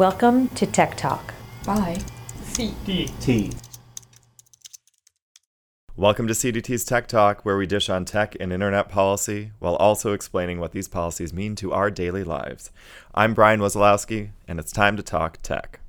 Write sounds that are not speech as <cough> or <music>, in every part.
Welcome to Tech Talk. Bye. CDT. Welcome to CDT's Tech Talk, where we dish on tech and internet policy while also explaining what these policies mean to our daily lives. I'm Brian Wazalowski, and it's time to talk tech.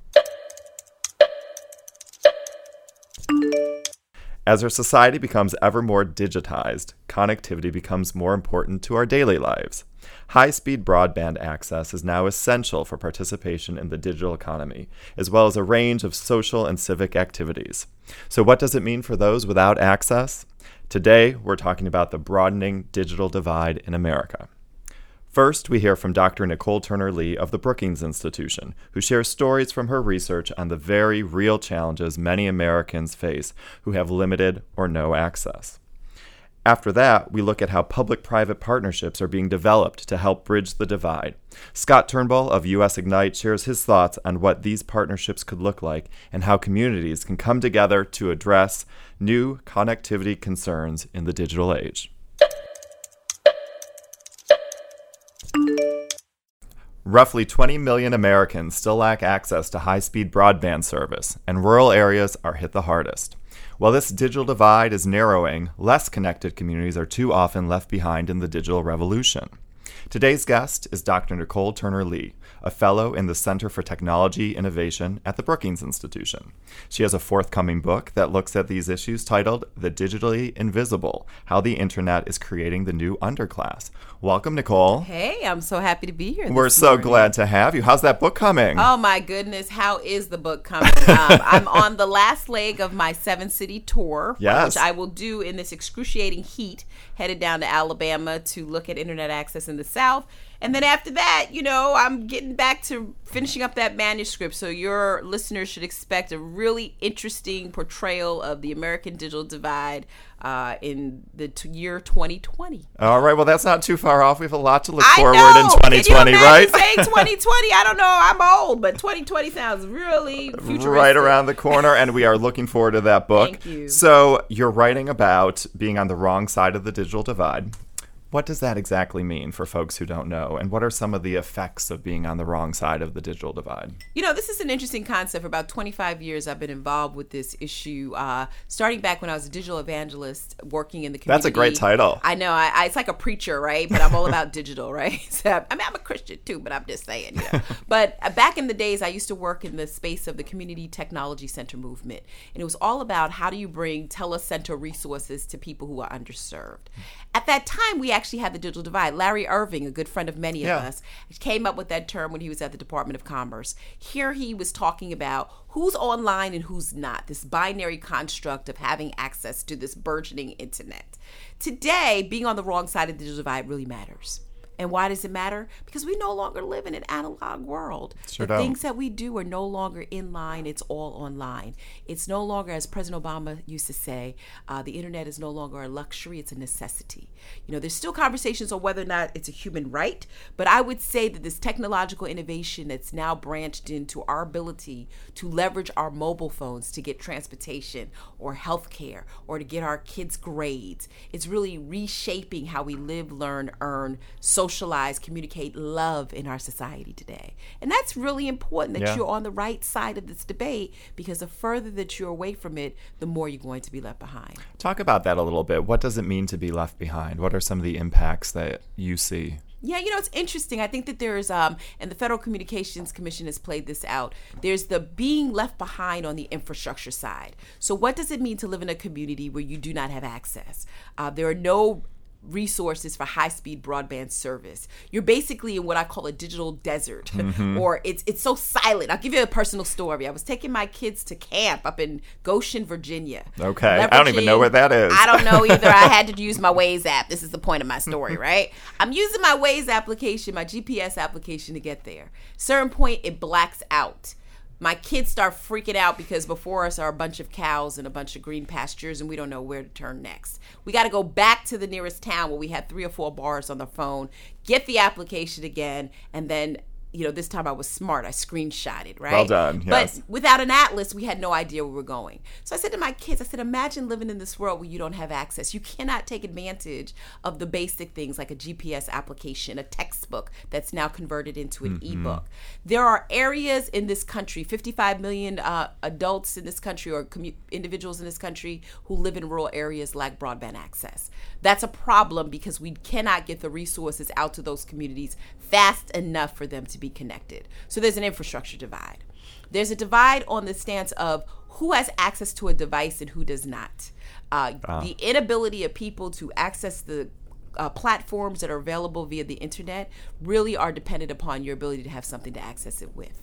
As our society becomes ever more digitized, connectivity becomes more important to our daily lives. High speed broadband access is now essential for participation in the digital economy, as well as a range of social and civic activities. So, what does it mean for those without access? Today, we're talking about the broadening digital divide in America. First, we hear from Dr. Nicole Turner Lee of the Brookings Institution, who shares stories from her research on the very real challenges many Americans face who have limited or no access. After that, we look at how public private partnerships are being developed to help bridge the divide. Scott Turnbull of US Ignite shares his thoughts on what these partnerships could look like and how communities can come together to address new connectivity concerns in the digital age. Roughly 20 million Americans still lack access to high speed broadband service, and rural areas are hit the hardest. While this digital divide is narrowing, less connected communities are too often left behind in the digital revolution. Today's guest is Dr. Nicole Turner Lee, a fellow in the Center for Technology Innovation at the Brookings Institution. She has a forthcoming book that looks at these issues titled The Digitally Invisible How the Internet is Creating the New Underclass. Welcome, Nicole. Hey, I'm so happy to be here. We're so morning. glad to have you. How's that book coming? Oh my goodness, how is the book coming? um, <laughs> I'm on the last leg of my seven city tour, Yes. which I will do in this excruciating heat, headed down to Alabama to look at internet access in the South. And then after that, you know, I'm getting back to finishing up that manuscript. So your listeners should expect a really interesting portrayal of the American digital divide uh, in the t- year 2020. All right, well, that's not too far off. We have a lot to look I forward know. in 2020, Can you right? Saying 2020, I don't know. I'm old, but 2020 sounds really futuristic. right around the corner, and we are looking forward to that book. Thank you. So, you're writing about being on the wrong side of the digital divide. What does that exactly mean for folks who don't know? And what are some of the effects of being on the wrong side of the digital divide? You know, this is an interesting concept. For about 25 years, I've been involved with this issue, uh, starting back when I was a digital evangelist working in the community. That's a great title. I know. I, I, it's like a preacher, right? But I'm all about <laughs> digital, right? <laughs> So, I mean, I'm a Christian too, but I'm just saying. You know? <laughs> but uh, back in the days, I used to work in the space of the community technology center movement, and it was all about how do you bring telecenter resources to people who are underserved. At that time, we actually had the digital divide. Larry Irving, a good friend of many Yeah. of us, came up with that term when he was at the Department of Commerce. Here he was talking about who's online and who's not, this binary construct of having access to this burgeoning internet. Today, being on the wrong side of the digital divide really matters. And why does it matter? Because we no longer live in an analog world. Sure the don't. things that we do are no longer in line, it's all online. It's no longer, as President Obama used to say, uh, the internet is no longer a luxury, it's a necessity. You know, there's still conversations on whether or not it's a human right, but I would say that this technological innovation that's now branched into our ability to leverage our mobile phones to get transportation or healthcare or to get our kids' grades, it's really reshaping how we live, learn, earn, socialize, communicate, love in our society today. And that's really important that Yeah. you're on the right side of this debate because the further that you're away from it, the more you're going to be left behind. Talk about that a little bit. What does it mean to be left behind? What are some of the impacts that you see? Yeah, you know, it's interesting. I think that there's, um, and the Federal Communications Commission has played this out. There's the being left behind on the infrastructure side. So, what does it mean to live in a community where you do not have access? Uh, there are no resources for high-speed broadband service. You're basically in what I call a digital desert, mm-hmm. or it's it's so silent. I'll give you a personal story. I was taking my kids to camp up in Goshen, Virginia. Okay. I don't even know where that is. I don't know either. I had to <laughs> use my Waze app. This is the point of my story, <laughs> right? I'm using my Waze application, my GPS application to get there. Certain point, it blacks out. My kids start freaking out because before us are a bunch of cows and a bunch of green pastures, and we don't know where to turn next. We got to go back to the nearest town where we had three or four bars on the phone, get the application again, and then you know, this time I was smart. I screenshotted, right? Well done, yes. But without an atlas, we had no idea where we were going. So I said to my kids, I said, imagine living in this world where you don't have access. You cannot take advantage of the basic things like a GPS application, a textbook that's now converted into an Mm-hmm. ebook. There are areas in this country, 55 million uh, adults in this country or commu- individuals in this country who live in rural areas lack broadband access. That's a problem because we cannot get the resources out to those communities fast enough for them to be connected. So there's an infrastructure divide. There's a divide on the stance of who has access to a device and who does not. Uh, The inability of people to access the uh, platforms that are available via the internet really are dependent upon your ability to have something to access it with.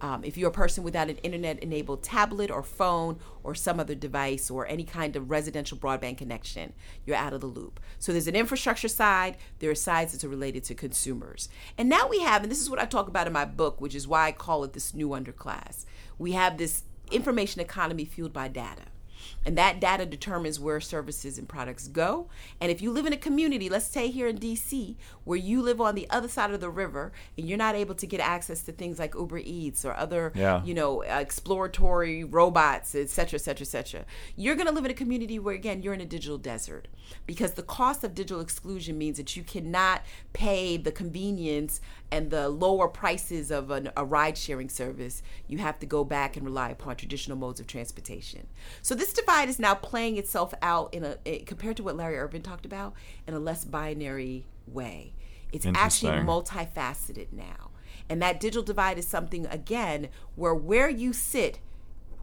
Um, if you're a person without an internet enabled tablet or phone or some other device or any kind of residential broadband connection, you're out of the loop. So there's an infrastructure side, there are sides that are related to consumers. And now we have, and this is what I talk about in my book, which is why I call it this new underclass. We have this information economy fueled by data. And that data determines where services and products go. And if you live in a community, let's say here in DC, where you live on the other side of the river and you're not able to get access to things like Uber Eats or other, Yeah. you know, exploratory robots, et cetera, et cetera, et cetera, you're going to live in a community where, again, you're in a digital desert because the cost of digital exclusion means that you cannot pay the convenience and the lower prices of an, a ride sharing service. You have to go back and rely upon traditional modes of transportation. So this divide is now playing itself out in a eh, compared to what Larry Irving talked about in a less binary way. It's actually multifaceted now. And that digital divide is something again where where you sit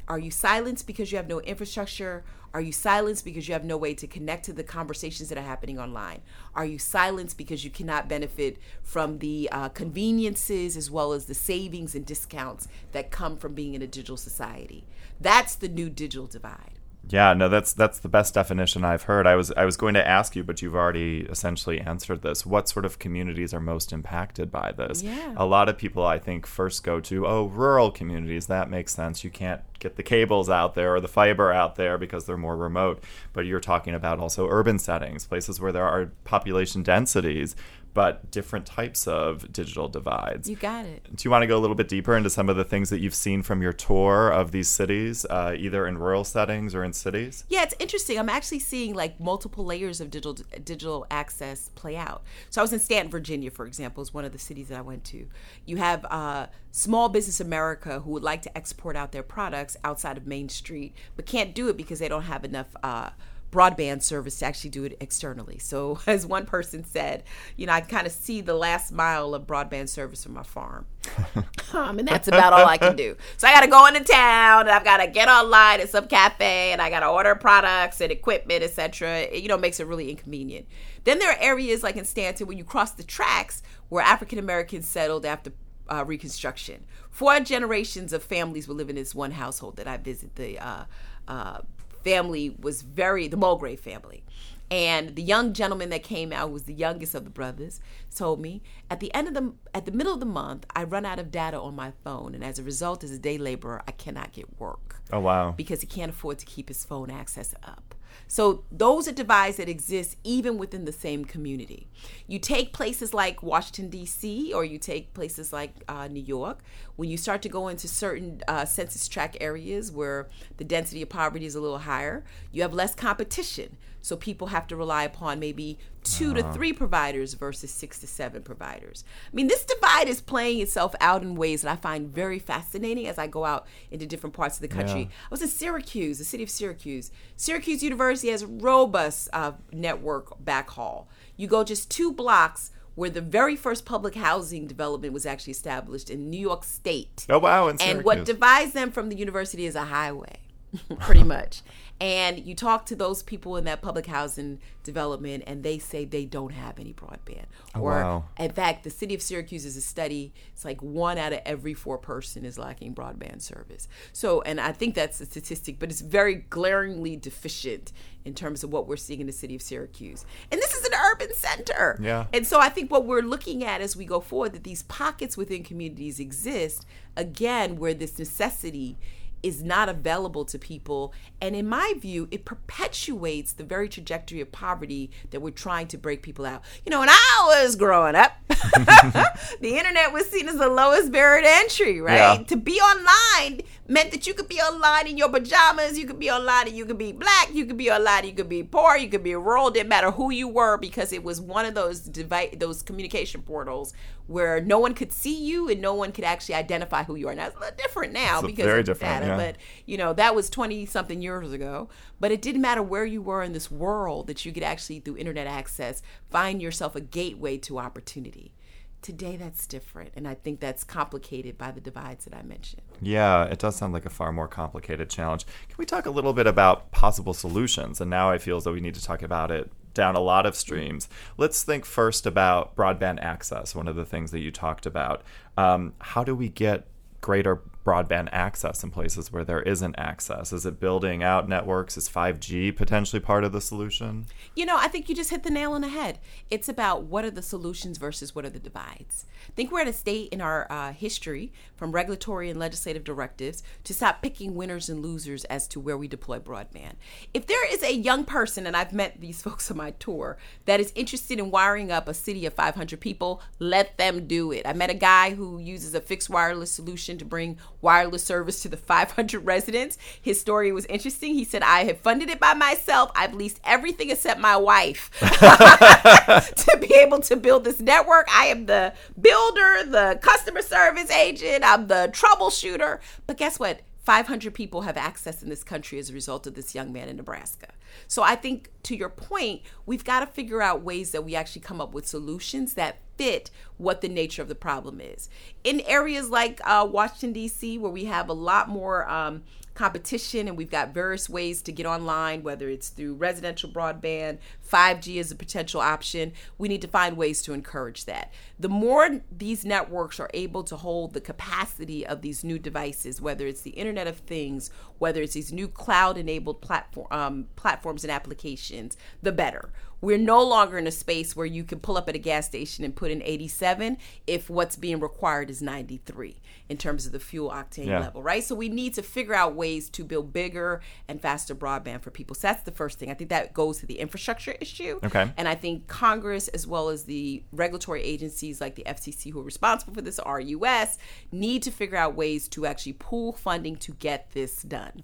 are you silenced because you have no infrastructure? Are you silenced because you have no way to connect to the conversations that are happening online? Are you silenced because you cannot benefit from the uh, conveniences as well as the savings and discounts that come from being in a digital society? That's the new digital divide. Yeah, no, that's that's the best definition I've heard. I was I was going to ask you, but you've already essentially answered this. What sort of communities are most impacted by this? Yeah. A lot of people I think first go to, oh, rural communities. That makes sense. You can't get the cables out there or the fiber out there because they're more remote. But you're talking about also urban settings, places where there are population densities, but different types of digital divides. You got it. Do you want to go a little bit deeper into some of the things that you've seen from your tour of these cities, uh, either in rural settings or in cities? Yeah, it's interesting. I'm actually seeing like multiple layers of digital digital access play out. So I was in Staunton, Virginia, for example, is one of the cities that I went to. You have uh, small business America who would like to export out their products outside of Main Street, but can't do it because they don't have enough. Uh, broadband service to actually do it externally. So <laughs> as one person said, you know, I kind of see the last mile of broadband service from my farm. <laughs> Um, and that's about all I can do. So I got to go into town, and I've got to get online at some cafe, and I got to order products and equipment, etc. It, you know, makes it really inconvenient. Then there are areas like in Staunton where you cross the tracks where African Americans settled after uh, Reconstruction. Four generations of families were living in this one household that I visit. The uh, uh, family was very the Mulgrave family. And the young gentleman that came out, who was the youngest of the brothers, told me at the end of the at the middle of the month, I run out of data on my phone, and as a result, as a day laborer, I cannot get work Oh wow. because he can't afford to keep his phone access up. So those are divides that exist even within the same community. You take places like Washington D.C. or you take places like uh, New York. When you start to go into certain uh, census tract areas where the density of poverty is a little higher, you have less competition. So people have to rely upon maybe two to three providers versus six to seven providers. I mean, this divide is playing itself out in ways that I find very fascinating as I go out into different parts of the country. Yeah. I was in Syracuse, the city of Syracuse. Syracuse University has robust uh, network backhaul. You go just two blocks where the very first public housing development was actually established in New York State. Oh wow. In And what divides them from the university is a highway, <laughs> pretty much. And you talk to those people in that public housing development, and they say they don't have any broadband. Oh, or, Oh, wow. in fact, the city of Syracuse is a study. It's like one out of every four person is lacking broadband service. So, and I think that's a statistic, but it's very glaringly deficient in terms of what we're seeing in the city of Syracuse. And this is an urban center. Yeah. And so I think what we're looking at as we go forward that these pockets within communities exist again where this necessity is not available to people. And in my view, it perpetuates the very trajectory of poverty that we're trying to break people out. You know, when I was growing up, <laughs> the internet was seen as the lowest barrier to entry, right? Yeah. To be online meant that you could be online in your pajamas, you could be online and you could be black, you could be online, you could be poor, you could be rural, didn't matter who you were because it was one of those device those communication portals where no one could see you and no one could actually identify who you are. Now it's a little different now it's because very different, data, yeah. but you know that was twenty something years ago. But it didn't matter where you were in this world that you could actually through internet access find yourself a gateway to opportunity. Today, that's different. And I think that's complicated by the divides that I mentioned. Yeah, it does sound like a far more complicated challenge. Can we talk a little bit about possible solutions? And now I feel as though we need to talk about it down a lot of streams. Let's think first about broadband access, one of the things that you talked about. Um, how do we get greater broadband access in places where there isn't access? Is it building out networks? Is 5G potentially part of the solution? You know, I think you just hit the nail on the head. It's about what are the solutions versus what are the divides. I think we're at a state in our uh, history, from regulatory and legislative directives, to stop picking winners and losers as to where we deploy broadband. If there is a young person, and I've met these <laughs> folks on my tour, that is interested in wiring up a city of 500 people, let them do it. I met a guy who uses a fixed wireless solution to bring wireless service to the 500 <laughs> residents. His story was interesting. He said, I have funded it by myself. I've leased everything except my wife <laughs> to be able to build this network. I am the builder, the customer service agent, The troubleshooter. But guess what? 500 people have access in this country as a result of this young man in Nebraska. So I think to your point, we've got to figure out ways that we actually come up with solutions that fit what the nature of the problem is. In areas like uh, Washington, D.C., where we have a lot more um, competition and we've got various ways to get online whether it's through residential broadband 5g is a potential option we need to find ways to encourage that the more these networks are able to hold the capacity of these new devices whether it's the internet of things whether it's these new cloud enabled platform um, platforms and applications the better we're no longer in a space where you can pull up at a gas station and put in 87 if what's being required is 93 in terms of the fuel octane yeah. level, right? So we need to figure out ways to build bigger and faster broadband for people. So that's the first thing. I think that goes to the infrastructure issue. Okay. And I think Congress, as well as the regulatory agencies like the FCC who are responsible for this, RUS, need to figure out ways to actually pool funding to get this done.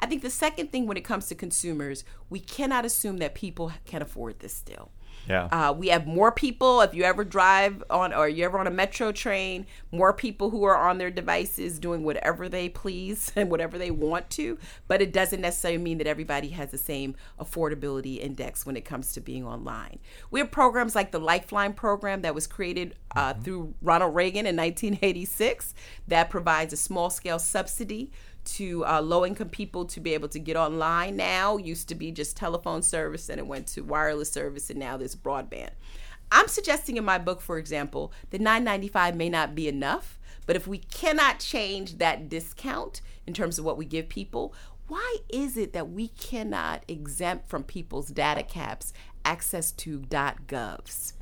I think the second thing when it comes to consumers, we cannot assume that people can afford this still. Yeah. Uh, we have more people. If you ever drive on or you ever on a metro train, more people who are on their devices doing whatever they please <laughs> and whatever they want to. But it doesn't necessarily mean that everybody has the same affordability index when it comes to being online. We have programs like the Lifeline program that was created uh, mm-hmm. through Ronald Reagan in 1986 that provides a small scale subsidy to uh, low income people to be able to get online now. Used to be just telephone service and it went to wireless service and now there's broadband. I'm suggesting in my book, for example, that 995 may not be enough, but if we cannot change that discount in terms of what we give people, why is it that we cannot exempt from people's data caps access to .govs?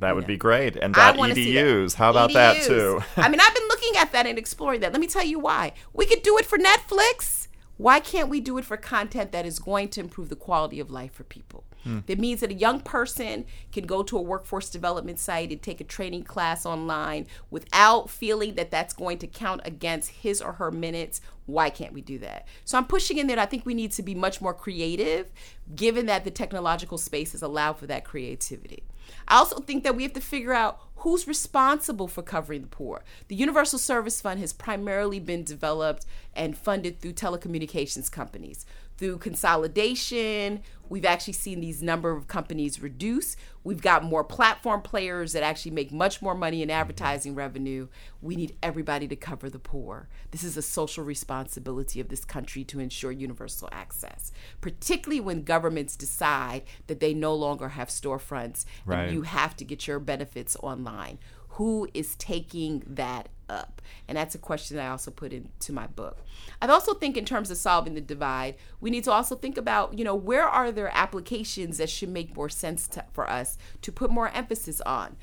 That would be great. And that .edus. How about EDUs. that too? <laughs> I mean, I've been looking at that and exploring that. Let me tell you why. We could do it for Netflix. Why can't we do it for content that is going to improve the quality of life for people? Hmm. That means that a young person can go to a workforce development site and take a training class online without feeling that that's going to count against his or her minutes. Why can't we do that? So I'm pushing in there. I think we need to be much more creative, given that the technological spaces allow for that creativity. I also think that we have to figure out who's responsible for covering the poor. The Universal Service Fund has primarily been developed and funded through telecommunications companies through consolidation. We've actually seen these number of companies reduce. We've got more platform players that actually make much more money in advertising revenue. We need everybody to cover the poor. This is a social responsibility of this country to ensure universal access, particularly when governments decide that they no longer have storefronts right. and you have to get your benefits online. Who is taking that up? And that's a question I also put into my book. I also think in terms of solving the divide, we need to also think about, you know, where are there applications that should make more sense to, for us to put more emphasis on?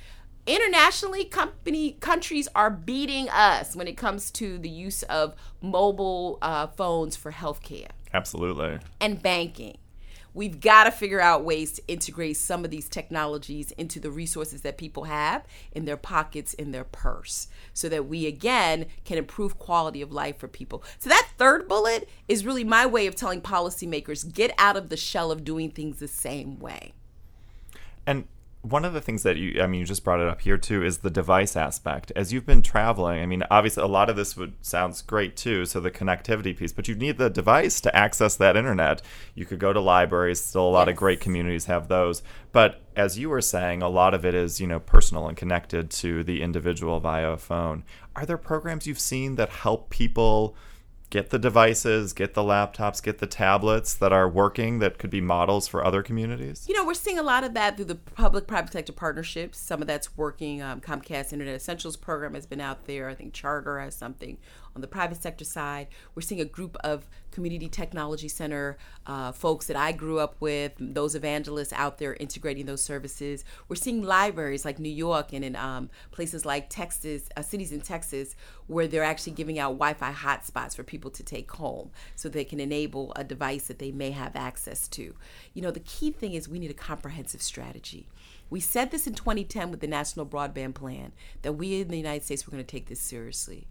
internationally, company countries are beating us when it comes to the use of mobile uh, phones for healthcare Absolutely. and banking. We've got to figure out ways to integrate some of these technologies into the resources that people have in their pockets, in their purse, so that we again can improve quality of life for people. So, that third bullet is really my way of telling policymakers get out of the shell of doing things the same way. And one of the things that you, I mean, you just brought it up here too, is the device aspect. As you've been traveling, I mean, obviously a lot of this would sounds great too, so the connectivity piece, but you need the device to access that internet. You could go to libraries, still a lot of great communities have those. But as you were saying, a lot of it is, you know, personal and connected to the individual via a phone. Are there programs you've seen that help people get the devices, get the laptops, get the tablets that are working that could be models for other communities? You know, we're seeing a lot of that through the public-private sector partnerships. Some of that's working. Um, Comcast Internet Essentials program has been out there. I think Charter has something on the private sector side. We're seeing a group of community technology center uh, folks that I grew up with, those evangelists out there integrating those services. We're seeing libraries like New York and in um, places like Texas, uh, cities in Texas, where they're actually giving out Wi-Fi hotspots for people to take home, so they can enable a device that they may have access to. You know, the key thing is we need a comprehensive strategy. We said this in 2010 with the National Broadband Plan that we in the United States were going to take this seriously.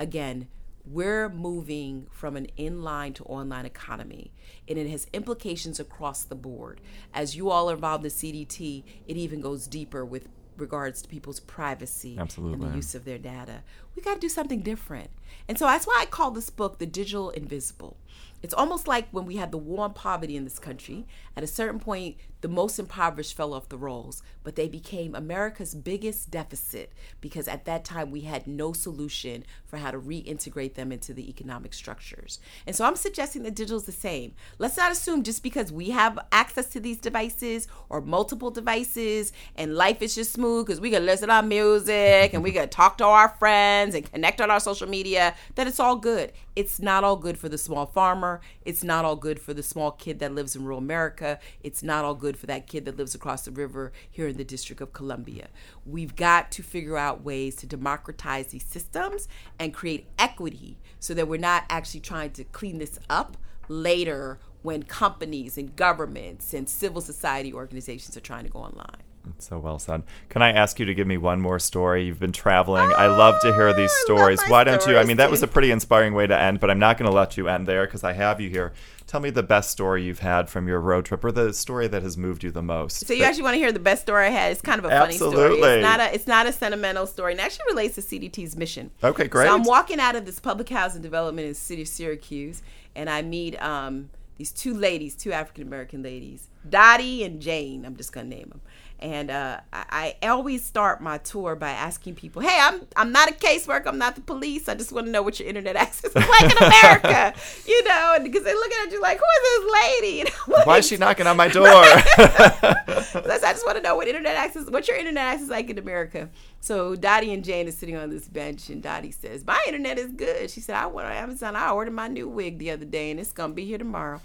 Again, we're moving from an inline to online economy, and it has implications across the board. As you all are involved in the CDT, it even goes deeper with regards to people's privacy and the use of their data. We got to do something different. And so that's why I call this book The Digital Invisible. It's almost like when we had the war on poverty in this country. At a certain point, the most impoverished fell off the rolls, but they became America's biggest deficit because at that time we had no solution for how to reintegrate them into the economic structures. And so I'm suggesting that digital is the same. Let's not assume just because we have access to these devices or multiple devices and life is just smooth because we can listen to our music and we can talk to our friends and connect on our social media that it's all good. It's not all good for the small farmer. It's not all good for the small kid that lives in rural America. It's not all good for that kid that lives across the river here in the District of Columbia. We've got to figure out ways to democratize these systems and create equity so that we're not actually trying to clean this up later when companies and governments and civil society organizations are trying to go online. So well said. Can I ask you to give me one more story? You've been traveling. I love to hear these stories. Why don't you? I mean, that was a pretty inspiring way to end, but I'm not going to let you end there because I have you here. Tell me the best story you've had from your road trip or the story that has moved you the most. So you That- actually want to hear the best story I had? It's kind of a funny story. Absolutely. It's not a it's not a sentimental story, and actually relates to CDT's mission. Okay, great. So I'm walking out of this public housing development in the city of Syracuse, and I meet um, these two ladies, two African American ladies, Dottie and Jane. I'm just gonna name them. And uh, I, I always start my tour by asking people, "Hey, I'm I'm not a caseworker. I'm not the police. I just want to know what your internet <laughs> access is like in America, <laughs> you know." Because they're looking at you like, "Who is this lady?" <laughs> You know, Why is she knocking on my door? I just want to know what internet access, what's your internet access like in America? So Dottie and Jane is sitting on this bench, and Dottie says, "My internet is good." She said, "I went on Amazon. I ordered my new wig the other day, and it's gonna be here tomorrow."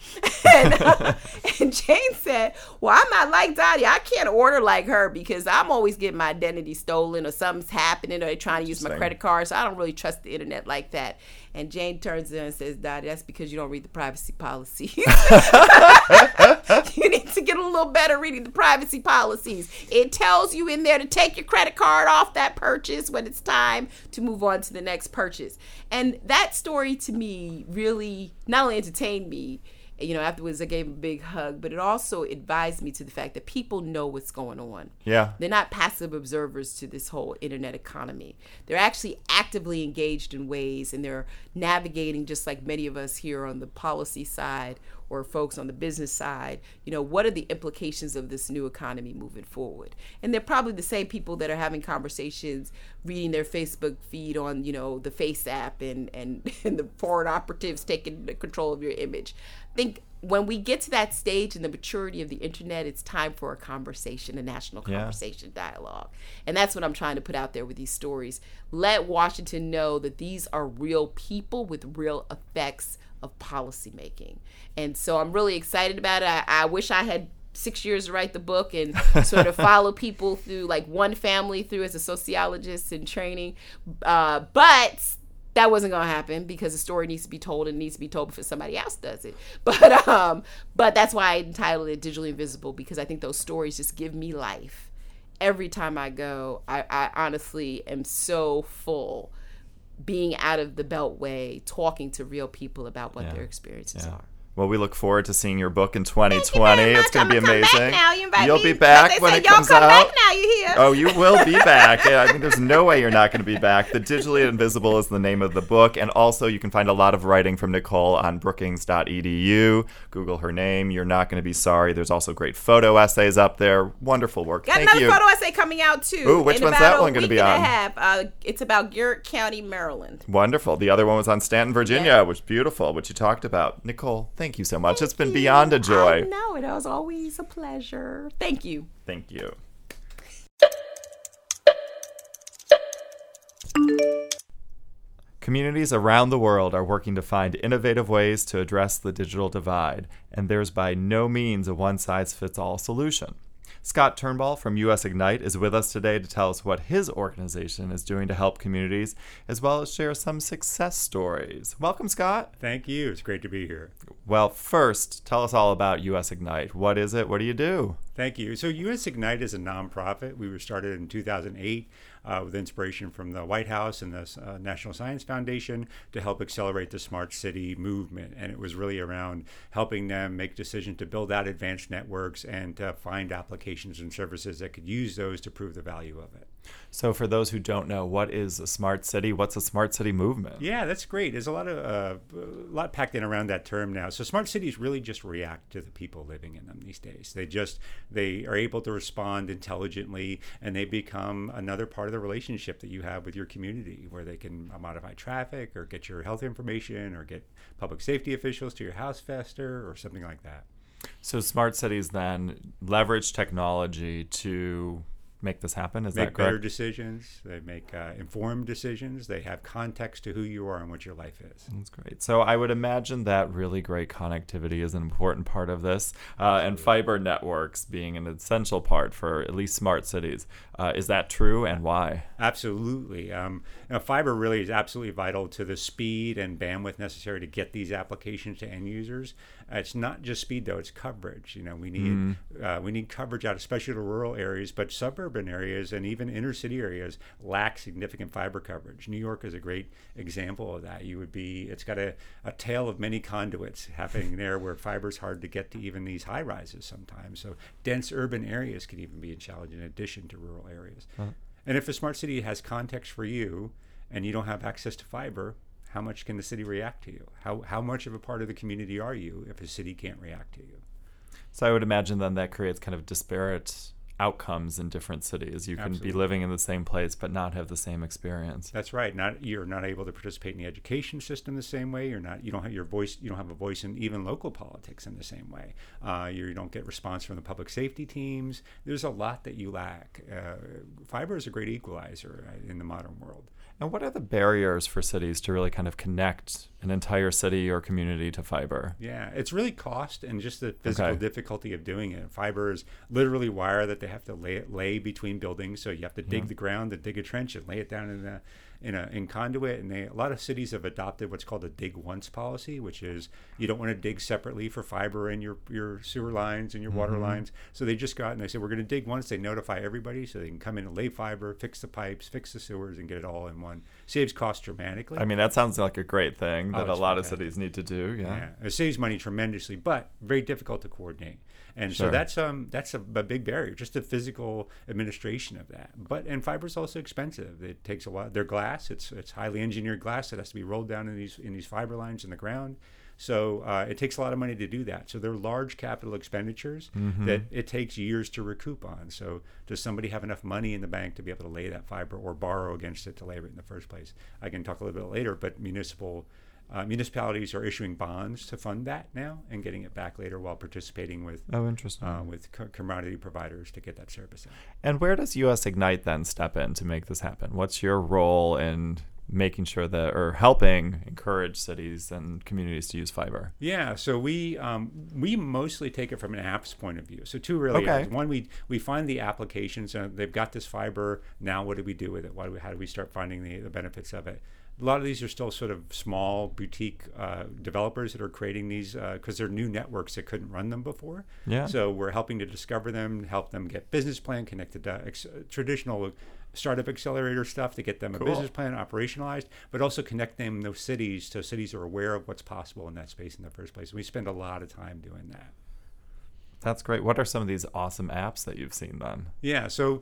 and, uh, and Jane said, "Well, I'm not like Dottie. I can't order like her because I'm always getting my identity stolen, or something's happening, or they're trying to use my credit card. So I don't really trust the internet like that." And Jane turns to her and says, "Dottie, that's because you don't read the privacy policy." <laughs> you need to get a little better reading the privacy policies. It tells you in there to take your credit card off that purchase when it's time to move on to the next purchase. And that story to me really not only entertained me, you know, afterwards I gave him a big hug, but it also advised me to the fact that people know what's going on. yeah. They're not passive observers to this whole internet economy. They're actually actively engaged in ways and they're navigating just like many of us here on the policy side or folks on the business side, you know, what are the implications of this new economy moving forward? And they're probably the same people that are having conversations, reading their Facebook feed on, you know, the FaceApp and and, <laughs> and the foreign operatives taking control of your image. I think when we get to that stage in the maturity of the internet, it's time for a conversation, a national Yeah. conversation dialogue. And that's what I'm trying to put out there with these stories. Let Washington know that these are real people with real effects of policymaking. And so I'm really excited about it. I, I wish I had six years to write the book and <laughs> sort of follow people through like one family through as a sociologist in training. Uh, but that wasn't gonna happen because the story needs to be told and needs to be told before somebody else does it. <laughs> But um, but that's why I entitled it "Digitally Invisible" because I think those stories just give me life. Every time I go, I, I honestly am so full being out of the beltway, talking to real people about what Yeah. their experiences Yeah. are. Well, we look forward to seeing your book in 2020. very much. It's going to be amazing. You me. be back they when say, it comes come out. back now. You here? Oh, you will be back. Yeah, I mean, there's no way you're not going to be back. The Digitally <laughs> Invisible is the name of the book. And also, you can find a lot of writing from Nicole on brookings.edu. Google her name. You're not going to be sorry. There's also great photo essays up there. Wonderful work. Got Thank another you. photo essay coming out too. Ooh, which in one's that one gonna week be on? half. Uh, it's about Garrett County, Maryland. Wonderful. The other one was on Staunton, Virginia, Yeah. which beautiful, which you talked about. Nicole, thank you so much. it's been beyond a joy. know it was always a pleasure. Thank you. Thank you. Communities around the world are working to find innovative ways to address the digital divide, and there's by no means a one size fits all solution. Scott Turnbull from US Ignite is with us today to tell us what his organization is doing to help communities, as well as share some success stories. Welcome, Scott. Thank you. It's great to be here. Well, first, tell us all about US Ignite. What is it? What do you do? Thank you. So, US Ignite is a nonprofit. We were started in 2008 uh, with inspiration from the White House and the uh, National Science Foundation to help accelerate the smart city movement. And it was really around helping them make decisions to build out advanced networks and to find applications and services that could use those to prove the value of it. So, for those who don't know, what is a smart city? What's a smart city movement? Yeah, that's great. There's a lot of uh, a lot packed in around that term now. So smart cities really just react to the people living in them these days. They just they are able to respond intelligently, and they become another part of the relationship that you have with your community, where they can modify traffic or get your health information or get public safety officials to your house faster or something like that. So, smart cities then leverage technology to make this happen. Is Make that better decisions. They make uh, informed decisions. They have context to who you are and what your life is. That's great. So I would imagine that really great connectivity is an important part of this, uh, and fiber networks being an essential part for at least smart cities. Uh, is that true, and why? Absolutely. Um, you know, fiber really is absolutely vital to the speed and bandwidth necessary to get these applications to end users. Uh, it's not just speed though; it's coverage. You know, we need uh, we need coverage out, especially to rural areas, but suburban areas and even inner city areas lack significant fiber coverage. New York is a great example of that. You would be it's got a, a tale of many conduits happening <laughs> there, where fiber is hard to get to even these high rises sometimes. So dense urban areas can even be a challenge in addition to rural areas. And if a smart city has context for you and you don't have access to fiber, how much can the city react to you? How, how much of a part of the community are you if a city can't react to you? So I would imagine then that creates kind of disparate outcomes in different cities. You can Absolutely. be living in the same place but not have the same experience. That's right. Not you're not able to participate in the education system the same way. You're not. You don't have your voice. You don't have a voice in even local politics in the same way. Uh, you don't get response from the public safety teams. There's a lot that you lack. Uh, fiber is a great equalizer uh, in the modern world. And what are the barriers for cities to really kind of connect an entire city or community to fiber? Yeah, it's really cost and just the physical Okay. difficulty of doing it. Fiber is literally wire that they have to lay it, lay between buildings, so you have to dig the ground and dig a trench and lay it down in a in a in conduit. And they a lot of cities have adopted what's called a dig once policy, which is you don't want to dig separately for fiber in your your sewer lines and your water mm-hmm. lines. So they just got and they said we're going to dig once. They notify everybody so they can come in and lay fiber, fix the pipes, fix the sewers, and get it all in one. Saves cost dramatically. I mean, that sounds like a great thing oh, that a Oh, it's lot of cities need to do. Yeah. Yeah, it saves money tremendously, but very difficult to coordinate. And Sure. so that's um that's a, a big barrier, just the physical administration of that. But and fiber's also expensive. It takes a while. They're glass. It's it's highly engineered glass that has to be rolled down in these in these fiber lines in the ground. So uh, it takes a lot of money to do that. So they're large capital expenditures that it takes years to recoup on. So does somebody have enough money in the bank to be able to lay that fiber or borrow against it to lay it in the first place? I can talk a little bit later, but municipal uh, municipalities are issuing bonds to fund that now and getting it back later while participating with Oh, interesting. uh, with co- commodity providers to get that service. In. and where does US Ignite then step in to make this happen? What's your role in making sure that, or helping encourage cities and communities to use fiber? Yeah, so we um, we mostly take it from an apps point of view. So two really Okay. areas. One, we we find the applications. Uh, they've got this fiber. Now, what do we do with it? Why do we, how do we start finding the, the benefits of it? A lot of these are still sort of small boutique uh, developers that are creating these because they're new networks that couldn't run them before. Yeah. So we're helping to discover them, help them get business plan connected to ex- traditional startup accelerator stuff to get them Cool. a business plan operationalized, but also connect them those cities so cities are aware of what's possible in that space in the first place. We spend a lot of time doing that. That's great. What are some of these awesome apps that you've seen then? Yeah, so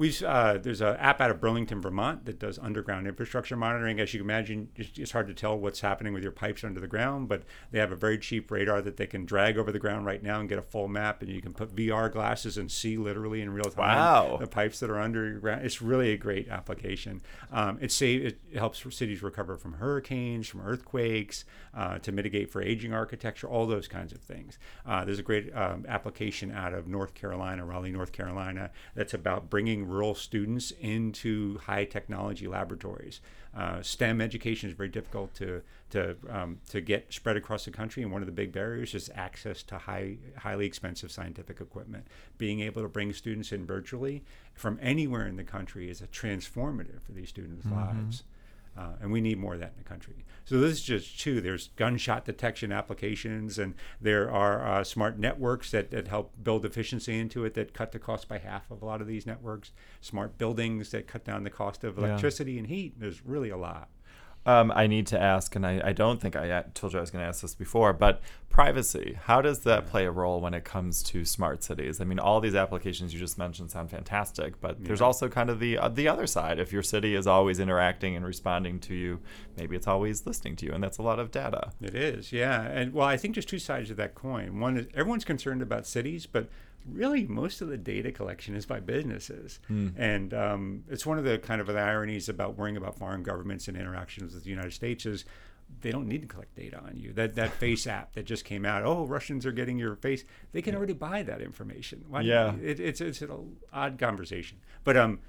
we uh, there's an app out of Burlington, Vermont that does underground infrastructure monitoring. As you can imagine, it's, it's hard to tell what's happening with your pipes under the ground, but they have a very cheap radar that they can drag over the ground right now and get a full map, and you can put VR glasses and see literally in real time Wow. the pipes that are underground. It's really a great application. Um, it save it helps cities recover from hurricanes, from earthquakes, uh, to mitigate for aging architecture, all those kinds of things. Uh, there's a great um, application out of North Carolina, Raleigh, North Carolina, that's about bringing rural students into high technology laboratories. Uh, STEM education is very difficult to to um, to get spread across the country, and one of the big barriers is access to high highly expensive scientific equipment. Being able to bring students in virtually from anywhere in the country is a transformative for these students' lives. Uh, and we need more of that in the country. So this is just two. There's gunshot detection applications, and there are uh, smart networks that, that help build efficiency into it that cut the cost by half of a lot of these networks. Smart buildings that cut down the cost of Yeah. electricity and heat. There's really a lot. Um, I need to ask, and I, I don't think I told you I was going to ask this before, but privacy. How does that play a role when it comes to smart cities? I mean, all these applications you just mentioned sound fantastic, but there's also kind of the uh, the other side. If your city is always interacting and responding to you, maybe it's always listening to you, and that's a lot of data. It is, yeah. And well, I think there's two sides of that coin. One is everyone's concerned about cities, but really most of the data collection is by businesses. And um, it's one of the kind of the ironies about worrying about foreign governments and interactions with the United States is they don't need to collect data on you. That that <laughs> FaceApp that just came out, oh, Russians are getting your face. They can already buy that information. Why Yeah. it, it's it's an odd conversation. But um,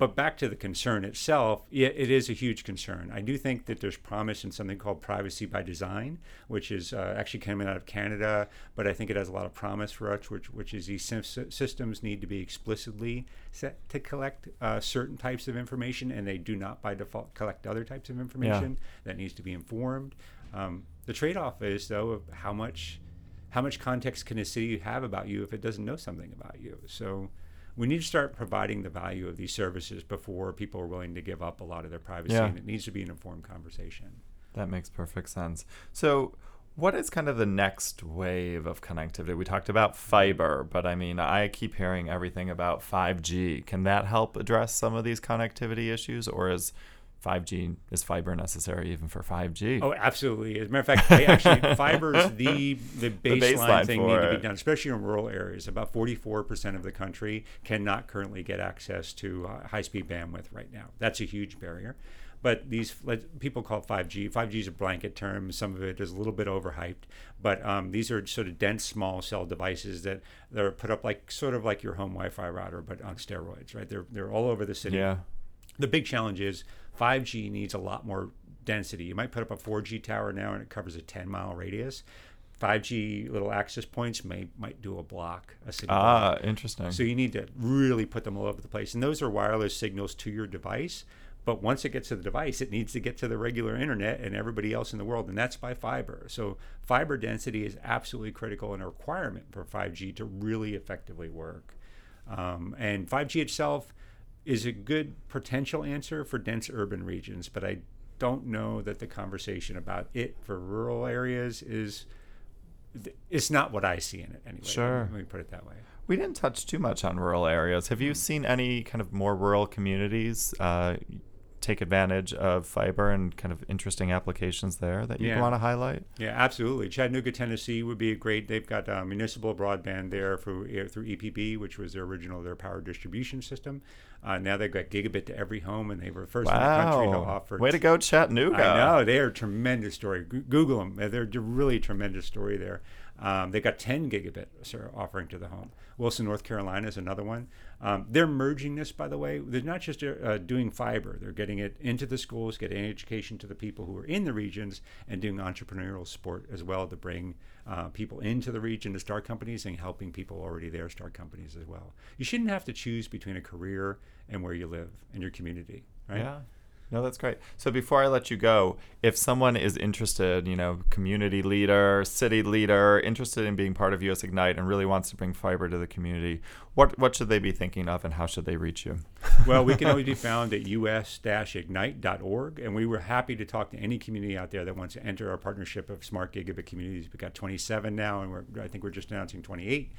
but back to the concern itself, yeah, it is a huge concern. I do think that there's promise in something called privacy by design, which is uh, actually coming out of Canada, but I think it has a lot of promise for us, which, which is these systems need to be explicitly set to collect uh, certain types of information, and they do not by default collect other types of information that needs to be informed. Um, the trade-off is though of how much how much context can a city have about you if it doesn't know something about you? So we need to start providing the value of these services before people are willing to give up a lot of their privacy, Yeah. and it needs to be an informed conversation. That makes perfect sense. So, what is kind of the next wave of connectivity? We talked about fiber, but I mean, I keep hearing everything about 5G. Can that help address some of these connectivity issues, or is 5G is fiber necessary even for 5G? Oh, absolutely. As a matter of fact, actually, <laughs> fiber is the the baseline, baseline thing need to be done, especially in rural areas. About 44% of the country cannot currently get access to uh, high-speed bandwidth right now. That's a huge barrier. But these let, people call 5G. 5G is a blanket term. Some of it is a little bit overhyped. But um, these are sort of dense, small cell devices that they're put up like sort of like your home Wi-Fi router, but on steroids, right? They're they're all over the city. yeah. The big challenge is 5G needs a lot more density. You might put up a 4G tower now and it covers a 10 mile radius. 5G little access points may might do a block, a city block. Ah, interesting. So you need to really put them all over the place. And those are wireless signals to your device. But once it gets to the device, it needs to get to the regular internet and everybody else in the world, and that's by fiber. So fiber density is absolutely critical and a requirement for 5G to really effectively work. Um, and 5G itself is a good potential answer for dense urban regions, but I don't know that the conversation about it for rural areas is it's not what I see in it anyway. Sure. Let me put it that way. we didn't touch too much on rural areas. Have you seen any kind of more rural communities uh, take advantage of fiber and kind of interesting applications there that you Yeah. want to highlight? Yeah, absolutely. Chattanooga, Tennessee would be a great. They've got uh, municipal broadband there uh, through EPB, which was their original their power distribution system. Uh, now they've got gigabit to every home, and they were first in the country to offer. Way to go, Chattanooga. I know they are a tremendous story. Go- Google them; they're a really tremendous story there. Um, they got 10 gigabit offering to the home. Wilson, North Carolina is another one. Um, they're merging this, by the way. They're not just uh, doing fiber; they're getting it into the schools, getting education to the people who are in the regions, and doing entrepreneurial support as well to bring uh, people into the region to start companies and helping people already there start companies as well. You shouldn't have to choose between a career and where you live and your community, right? Yeah. No, that's great. So before I let you go, if someone is interested, you know, community leader, city leader, interested in being part of US Ignite and really wants to bring fiber to the community, what what should they be thinking of and how should they reach you? <laughs> well, we can always be found at us-ignite.org, and we were happy to talk to any community out there that wants to enter our partnership of smart gigabit communities. We've got 27 now, and we're, I think we're just announcing 28.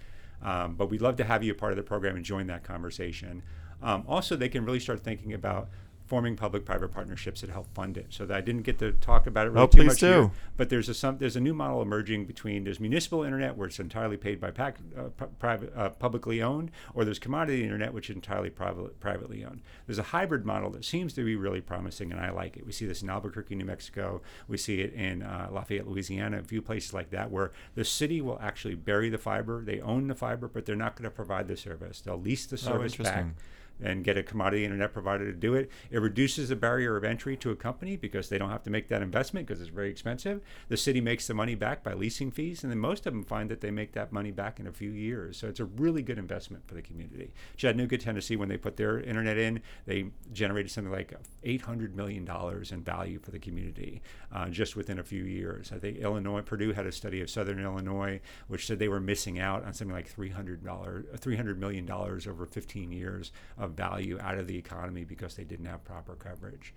Um, but we'd love to have you a part of the program and join that conversation. Um, also, they can really start thinking about forming public-private partnerships that help fund it. So that I didn't get to talk about it really Oh, too much here, do. but there's a some there's a new model emerging between there's municipal internet where it's entirely paid by pac, uh, private uh, publicly owned, or there's commodity internet which is entirely private, privately owned. There's a hybrid model that seems to be really promising, and I like it. We see this in Albuquerque, New Mexico. We see it in uh, Lafayette, Louisiana, a few places like that where the city will actually bury the fiber. They own the fiber, but they're not going to provide the service. They'll lease the service back interesting. And get a commodity internet provider to do it. It reduces the barrier of entry to a company because they don't have to make that investment because it's very expensive. The city makes the money back by leasing fees, and then most of them find that they make that money back in a few years. So it's a really good investment for the community. Chattanooga, Tennessee, when they put their internet in, they generated something like $800 million in value for the community uh, just within a few years. I think Illinois, Purdue had a study of Southern Illinois, which said they were missing out on something like $300, $300 million over 15 years of value out of the economy because they didn't have proper coverage.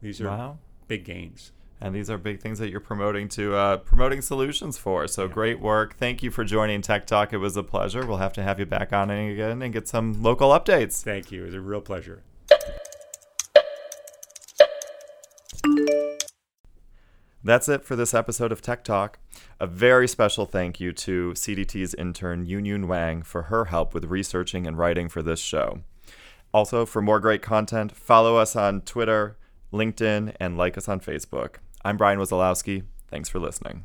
These are Wow. big gains. And these are big things that you're promoting to uh, promoting solutions for. So great work. Thank you for joining Tech Talk. It was a pleasure. We'll have to have you back on again and get some local updates. Thank you. It was a real pleasure. That's it for this episode of Tech Talk. A very special thank you to CDT's intern Yun Yun Wang for her help with researching and writing for this show. Also, for more great content, follow us on Twitter, LinkedIn, and like us on Facebook. I'm Brian Wazalowski. Thanks for listening.